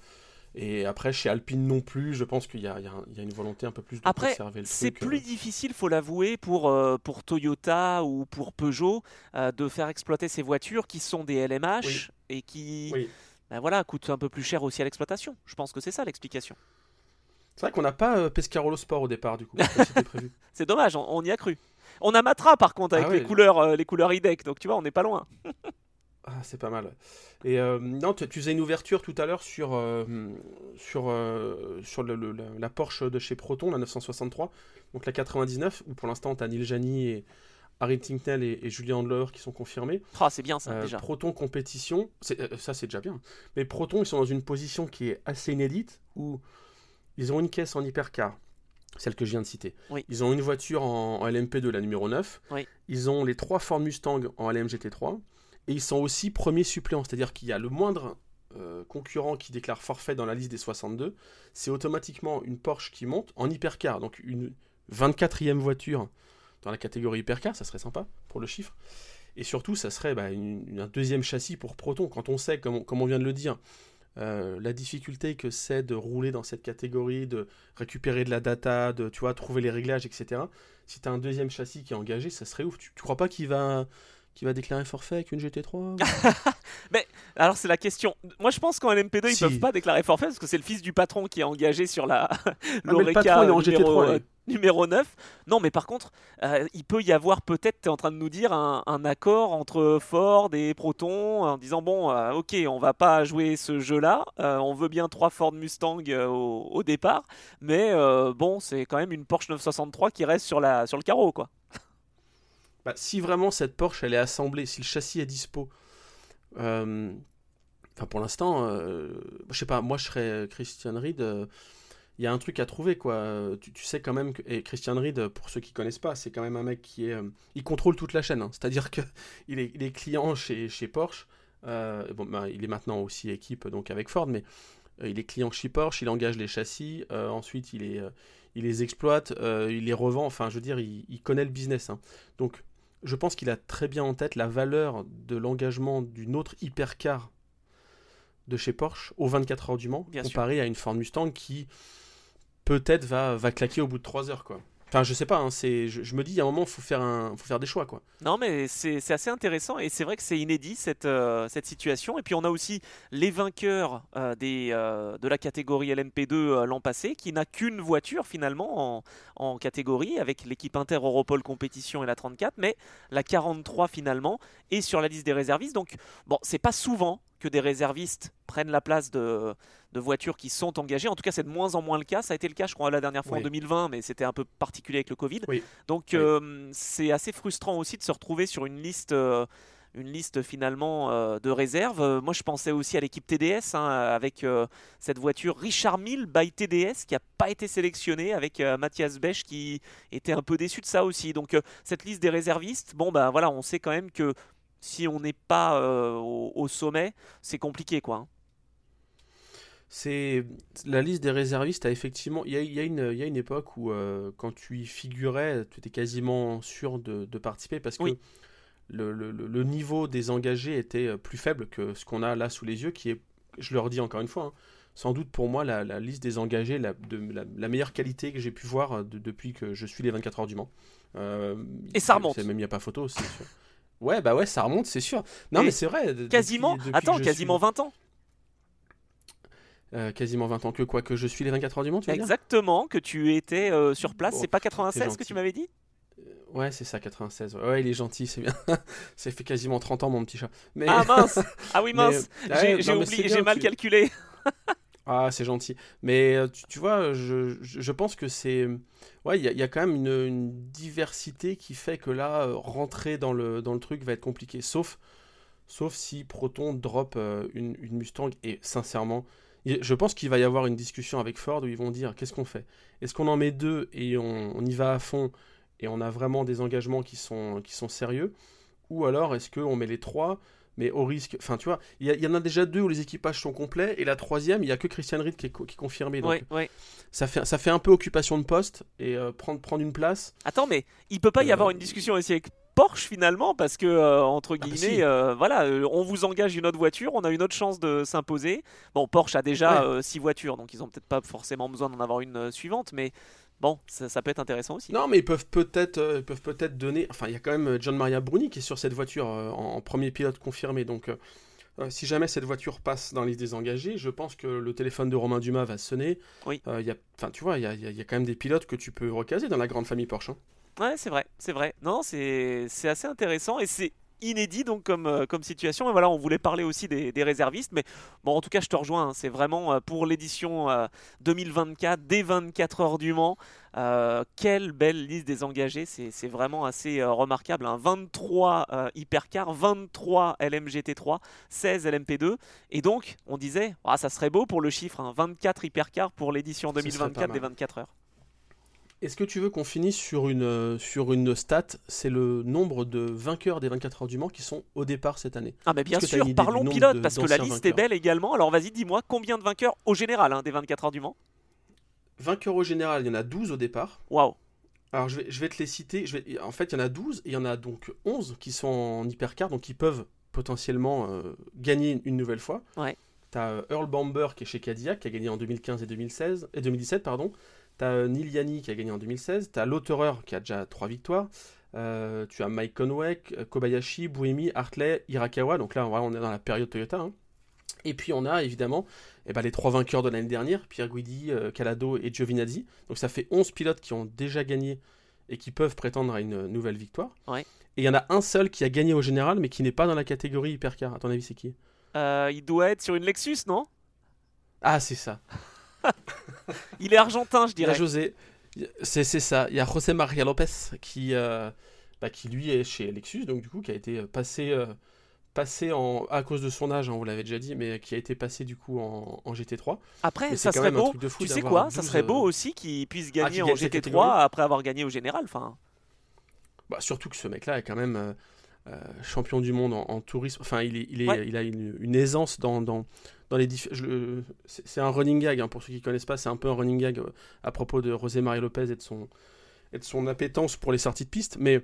et après, chez Alpine non plus, je pense qu'il y, y, y, a une volonté un peu plus de après, conserver le C'est plus euh. difficile, faut l'avouer, pour, euh, pour Toyota ou pour Peugeot euh, de faire exploiter ces voitures qui sont des LMH et qui ben voilà, coûtent un peu plus cher aussi à l'exploitation. Je pense que c'est ça l'explication. C'est vrai qu'on n'a pas Pescarolo Sport au départ, du coup. c'est dommage, on, y a cru. On a Matra par contre avec ah les, couleurs, les couleurs IDEC, donc tu vois, on n'est pas loin. Ah, c'est pas mal. Et euh, non, tu, faisais une ouverture tout à l'heure sur, euh, sur, euh, sur le, la, Porsche de chez Proton, la 963, donc la 99, où pour l'instant tu as Neil Jani et Harry Tinknell et, Julien Handler qui sont confirmés. Ah, c'est bien ça déjà. Proton compétition, ça c'est déjà bien. Mais Proton, ils sont dans une position qui est assez inédite, où ils ont une caisse en hypercar, celle que je viens de citer. Ils ont une voiture en, LMP2, la numéro 9. Ils ont les trois Ford Mustang en LMGT3 et ils sont aussi premiers suppléants, c'est-à-dire qu'il y a le moindre euh, concurrent qui déclare forfait dans la liste des 62, c'est automatiquement une Porsche qui monte en hypercar, donc une 24e voiture dans la catégorie hypercar, ça serait sympa pour le chiffre. Et surtout, ça serait bah, un deuxième châssis pour Proton, quand on sait, comme, on vient de le dire, euh, la difficulté que c'est de rouler dans cette catégorie, de récupérer de la data, de tu vois, trouver les réglages, etc. Si tu as un deuxième châssis qui est engagé, ça serait ouf. Tu, tu crois pas qu'il va qui va déclarer forfait avec une GT3 Mais alors c'est la question. Moi je pense qu'en LMP2 ils peuvent pas déclarer forfait parce que c'est le fils du patron qui est engagé sur la ah, l'Oreca numéro, GT3, euh, numéro 9. Non mais par contre euh, il peut y avoir peut-être, tu es en train de nous dire, un, accord entre Ford et Proton en disant bon euh, ok on va pas jouer ce jeu là, on veut bien trois Ford Mustang au, au, départ, mais bon c'est quand même une Porsche 963 qui reste sur, la, sur le carreau quoi. Bah, si vraiment cette Porsche elle est assemblée, si le châssis est dispo, euh, enfin pour l'instant, euh, je sais pas, moi je serais Christian Reed. il euh, y a un truc à trouver quoi. Tu, sais quand même que et Christian Reed, pour ceux qui connaissent pas, c'est quand même un mec qui est, il contrôle toute la chaîne. Hein. C'est-à-dire que il est, il client chez, chez Porsche. bon, bah, il est maintenant aussi équipe donc avec Ford, mais il est client chez Porsche, il engage les châssis, ensuite il, il les exploite, il les revend, enfin je veux dire, il, il connaît le business. Hein. Donc je pense qu'il a très bien en tête la valeur de l'engagement d'une autre hypercar de chez Porsche aux 24 heures du Mans, comparé à une Ford Mustang qui peut-être va, va claquer au bout de 3 heures. Quoi. Enfin, je sais pas, hein, c'est, je, me dis, il y a un moment, faut, faut faire des choix. quoi. Non, mais c'est, assez intéressant et c'est vrai que c'est inédit cette, euh, cette situation. Et puis on a aussi les vainqueurs euh, des, euh, de la catégorie LMP2 l'an passé, qui n'a qu'une voiture finalement en, en catégorie, avec l'équipe Inter Europol Compétition et la 34, mais la 43 finalement est sur la liste des réservistes. Donc, bon, c'est pas souvent que des réservistes prennent la place de, de voitures qui sont engagées. En tout cas, c'est de moins en moins le cas. Ça a été le cas, je crois, la dernière fois en 2020, mais c'était un peu particulier avec le Covid. Donc, euh, c'est assez frustrant aussi de se retrouver sur une liste. Euh, une liste finalement euh, de réserve. moi, je pensais aussi à l'équipe TDS hein, avec cette voiture Richard Mille by TDS qui n'a pas été sélectionnée avec Mathias Bech qui était un peu déçu de ça aussi. Donc, cette liste des réservistes, bon, bah voilà, on sait quand même que si on n'est pas au, sommet, c'est compliqué quoi. Hein. C'est la liste des réservistes a effectivement il y a, y a, une, y a une époque où euh, quand tu y figurais tu étais quasiment sûr de, de participer parce que le, le, le, niveau des engagés était euh, plus faible que ce qu'on a là sous les yeux qui est je leur dis encore une fois hein, sans doute pour moi la, la, liste des engagés la, de, la, meilleure qualité que j'ai pu voir euh, depuis que je suis les 24 heures du Mans. Et ça remonte. même il n'y a pas photo c'est sûr ouais bah ouais ça remonte c'est sûr non mais c'est vrai quasiment attends quasiment 20 ans euh, quasiment 20 ans que quoi Que je suis les 24 heures du monde, tu Exactement, que tu étais euh, sur place. c'est pas 96 que tu m'avais dit? Euh, Ouais, c'est ça, 96. Ouais, il est gentil, c'est bien. ça fait quasiment 30 ans, mon petit chat. Mais... Ah mince Ah oui, mince J'ai oublié, j'ai mal calculé. Ah, c'est gentil. Mais tu, vois, je, je, pense que c'est. Ouais, il y, a quand même une, diversité qui fait que là, rentrer dans le, dans le truc va être compliqué. Sauf, sauf si Proton drop une, une Mustang. Et sincèrement, je pense qu'il va y avoir une discussion avec Ford où ils vont dire qu'est-ce qu'on fait? Est-ce qu'on en met deux et on, y va à fond et on a vraiment des engagements qui sont, qui sont sérieux? Ou alors est-ce qu'on met les trois mais au risque. Enfin, tu vois, il y, en a déjà deux où les équipages sont complets, et la troisième, il n'y a que Christian Reed qui est, qui est confirmé. Donc, Ça, fait, ça fait un peu occupation de poste et euh, prendre, prendre une place. Attends, mais il peut pas y euh, avoir une discussion aussi avec Porsche finalement parce que euh, entre ah, bah guillemets voilà on vous engage une autre voiture on a une autre chance de s'imposer bon Porsche a déjà six voitures donc ils ont peut-être pas forcément besoin d'en avoir une suivante mais bon ça, peut être intéressant aussi non mais ils peuvent peut-être peuvent peut-être donner enfin il y a quand même John Maria Bruni qui est sur cette voiture en, premier pilote confirmé donc si jamais cette voiture passe dans les désengagés, je pense que le téléphone de Romain Dumas va sonner. Oui. y a, tu vois, il y a, y a, quand même des pilotes que tu peux recaser dans la grande famille Porsche. Hein. Ouais, c'est vrai, c'est vrai. Non, c'est assez intéressant et c'est inédit donc comme, euh, comme situation. Et voilà, on voulait parler aussi des, réservistes, mais bon, en tout cas, je te rejoins. Hein. c'est vraiment euh, pour l'édition 2024 euh, des 24 heures du Mans. quelle belle liste des engagés, c'est vraiment assez remarquable. 23 hein. hypercars, 23 LMGT3, 16 LMP2. Et donc, on disait, ah, ça serait beau pour le chiffre, 24 hein. hypercars pour l'édition 2024 des 24 heures. Est-ce que tu veux qu'on finisse sur une, euh, sur une stat? C'est le nombre de vainqueurs des 24 heures du Mans qui sont au départ cette année. Ah, mais bien sûr, parlons pilote, parce que la liste est belle également. Alors vas-y, dis-moi, combien de vainqueurs au général hein, des 24 heures du Mans? Vainqueurs au général, il y en a 12 au départ. Waouh alors je vais, je vais te les citer. Je vais, en fait, il y en a 12 et il y en a donc 11 qui sont en hypercar, donc qui peuvent potentiellement euh, gagner une nouvelle fois. Ouais. Tu as euh, Earl Bamber qui est chez Cadillac, qui a gagné en 2015 et, 2016, et 2017. Pardon. Tu as Neil Yanni qui a gagné en 2016, tu as Lautereur qui a déjà 3 victoires, euh, tu as Mike Conway, Kobayashi, Buemi, Hartley, Hirakawa, donc là on est dans la période Toyota. Hein. Et puis on a évidemment eh ben, les trois vainqueurs de l'année dernière, Pierre Guidi, euh, Calado et Giovinazzi. Donc ça fait 11 pilotes qui ont déjà gagné et qui peuvent prétendre à une nouvelle victoire. Et il y en a un seul qui a gagné au général mais qui n'est pas dans la catégorie hypercar. À ton avis c'est qui? Euh, Il doit être sur une Lexus, non? Ah c'est ça. Il est argentin, je dirais. José. C'est ça. Il y a José Maria Lopez qui, euh, bah, qui lui est chez Lexus, donc du coup qui a été passé, euh, passé en, à cause de son âge, hein, on vous l'avait déjà dit, mais qui a été passé du coup en, GT3. Après, ça serait beau. Tu sais quoi? Ça serait beau euh, aussi qu'il puisse ah, gagner en GT3 après avoir gagné au général. Enfin. Bah, surtout que ce mec-là est quand même. champion du monde en, tourisme. Enfin, il, est, il, est, il a une, aisance dans, dans, dans les c'est un running gag hein, pour ceux qui connaissent pas c'est un peu un running gag euh, à propos de José Marie Lopez et de son et de son appétence pour les sorties de piste mais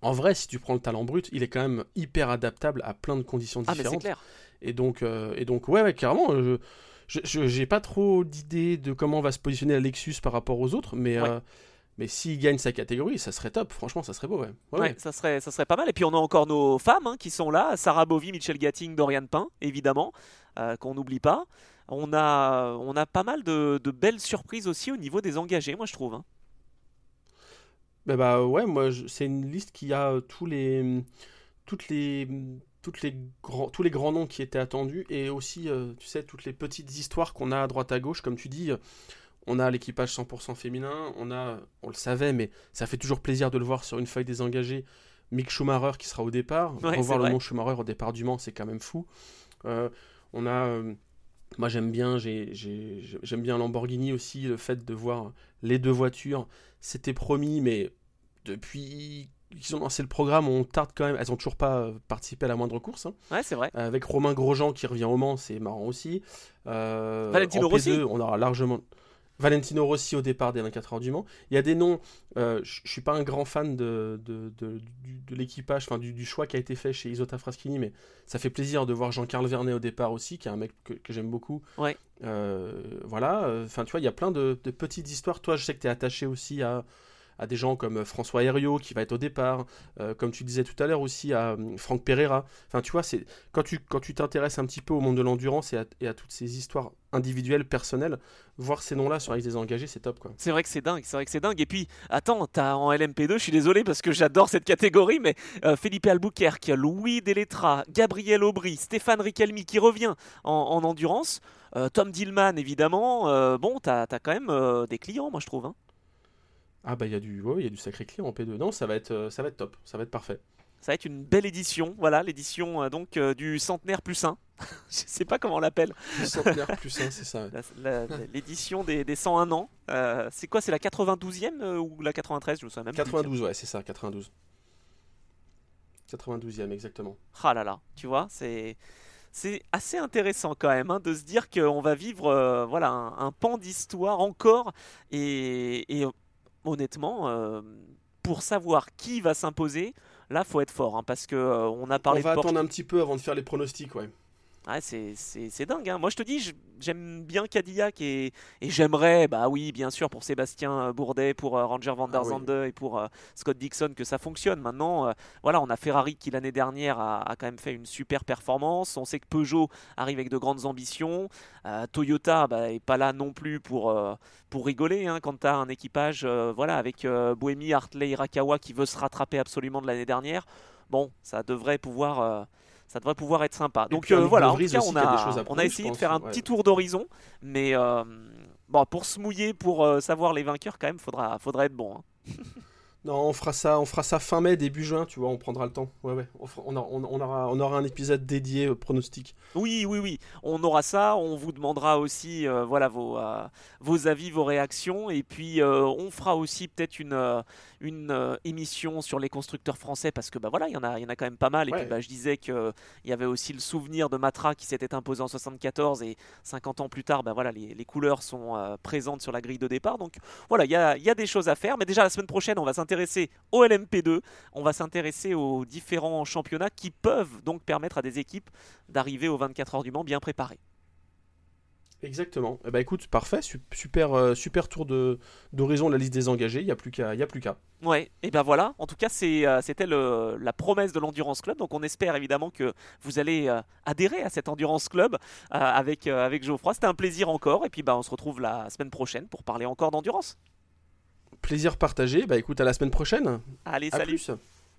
en vrai si tu prends le talent brut il est quand même hyper adaptable à plein de conditions différentes clair. et donc euh, et donc ouais, ouais carrément euh, je j'ai pas trop d'idées de comment va se positionner la Lexus par rapport aux autres mais Mais s'il gagne sa catégorie, ça serait top. Franchement, ça serait beau. Ouais. Ouais, Ça, serait, ça serait pas mal. Et puis on a encore nos femmes hein, qui sont là Sarah Bovy, Michel Gatting, Dorian Pain, évidemment, euh, qu'on n'oublie pas. On a, on a pas mal de, belles surprises aussi au niveau des engagés, moi je trouve. Hein. Bah, bah ouais, moi c'est une liste qui a euh, tous les, toutes les, toutes les grands, tous les grands noms qui étaient attendus et aussi, euh, tu sais, toutes les petites histoires qu'on a à droite à gauche, comme tu dis on a l'équipage 100% féminin, on a, on le savait, mais ça fait toujours plaisir de le voir sur une feuille désengagée. Mick Schumacher qui sera au départ. Revoir le nom Schumacher au départ du Mans, c'est quand même fou. Euh, on a, euh, moi j'aime bien, j'aime bien Lamborghini aussi, le fait de voir les deux voitures. C'était promis, mais depuis qu'ils ont lancé le programme, on tarde quand même. Elles ont toujours pas participé à la moindre course. Hein. Ouais, c'est vrai. avec Romain Grosjean qui revient au Mans, c'est marrant aussi. Euh, Valentino Rossi. On aura largement. Valentino Rossi au départ des 24 heures du Mans. Il y a des noms, euh, je ne suis pas un grand fan de, de, de, l'équipage, enfin du, choix qui a été fait chez Isota Fraschini, mais ça fait plaisir de voir Jean-Carl Vernet au départ aussi, qui est un mec que, j'aime beaucoup. Ouais. Euh, voilà, enfin tu vois, il y a plein de, petites histoires. Toi, je sais que tu es attaché aussi à, à des gens comme François Herriot qui va être au départ, euh, comme tu disais tout à l'heure aussi à euh, Franck Pereira. Enfin, tu vois, c'est quand tu quand tu t'intéresses un petit peu au monde de l'endurance et, à, toutes ces histoires individuelles, personnelles, voir ces noms-là sur les engagés, c'est top quoi. C'est vrai que c'est dingue, c'est vrai que c'est dingue. Et puis, attends, t'as en LMP2, je suis désolé parce que j'adore cette catégorie, mais euh, Philippe Albuquerque, Louis Deletra, Gabriel Aubry, Stéphane Ricalmi qui revient en, endurance. Tom Dillman, évidemment. bon, t'as as quand même des clients, moi je trouve. Hein. Ah bah il y a du il y a du sacré client en P2. Non, ça va être euh, ça va être top, ça va être parfait. Ça va être une belle édition, voilà, l'édition euh, donc euh, du centenaire plus 1. Je sais pas comment on l'appelle. centenaire plus 1, c'est ça. L'édition des, des, 101 ans. c'est quoi C'est la 92e ou la 93 Je me souviens même 92, ouais, c'est ça, 92. 92e, exactement. Ah là là, tu vois, c'est c'est assez intéressant quand même hein, de se dire qu'on va vivre voilà un, pan d'histoire encore et, et, honnêtement, euh, pour savoir qui va s'imposer, là, faut être fort, hein, parce que euh, on a parlé. On va attendre un petit peu avant de faire les pronostics, ouais. Ah, c'est dingue. Hein. Moi, je te dis, j'aime bien Cadillac et, et j'aimerais, bah oui, bien sûr, pour Sébastien Bourdet, pour euh, Ranger van der ah Zande et pour euh, Scott Dixon que ça fonctionne. Maintenant, euh, voilà, on a Ferrari qui l'année dernière a, quand même fait une super performance. On sait que Peugeot arrive avec de grandes ambitions. Toyota bah, est pas là non plus pour, pour rigoler hein, quand tu as un équipage voilà, avec Boemi, Hartley, Irakawa qui veut se rattraper absolument de l'année dernière. Bon, ça devrait pouvoir ça devrait pouvoir être sympa. Donc euh, voilà, en tout cas, on a, on a essayé de faire un petit tour d'horizon, mais euh, bon, pour se mouiller, pour euh, savoir les vainqueurs, quand même, faudra, faudra être bon. Hein. Non, on fera ça, on fera ça fin mai, début juin, tu vois, on prendra le temps. Ouais, ouais, on, on, aura, on aura un épisode dédié au pronostic. Oui, oui, oui, on aura ça. On vous demandera aussi, euh, voilà, vos, euh, vos avis, vos réactions, et puis euh, on fera aussi peut-être une, une émission sur les constructeurs français parce que bah voilà, il y en a, il y en a quand même pas mal. Et puis bah, je disais que il y avait aussi le souvenir de Matra qui s'était imposé en 74 et 50 ans plus tard, bah voilà, les, les couleurs sont présentes sur la grille de départ. Donc voilà, il y a, y a des choses à faire. Mais déjà la semaine prochaine, on va s'intéresser s'intéresser au LMP2, on va s'intéresser aux différents championnats qui peuvent donc permettre à des équipes d'arriver aux 24 heures du Mans bien préparées. Exactement. Eh ben écoute, parfait, super, euh, super tour de d'horizon la liste des engagés. Il y a plus qu'à, il y a plus qu'à. Ouais. Et ben voilà. En tout cas, euh, c'était la promesse de l'Endurance Club. Donc on espère évidemment que vous allez euh, adhérer à cet Endurance Club avec avec Geoffroy. C'était un plaisir encore. Et puis bah on se retrouve la semaine prochaine pour parler encore d'endurance. Plaisir partagé. Bah écoute, à la semaine prochaine. Allez, salut.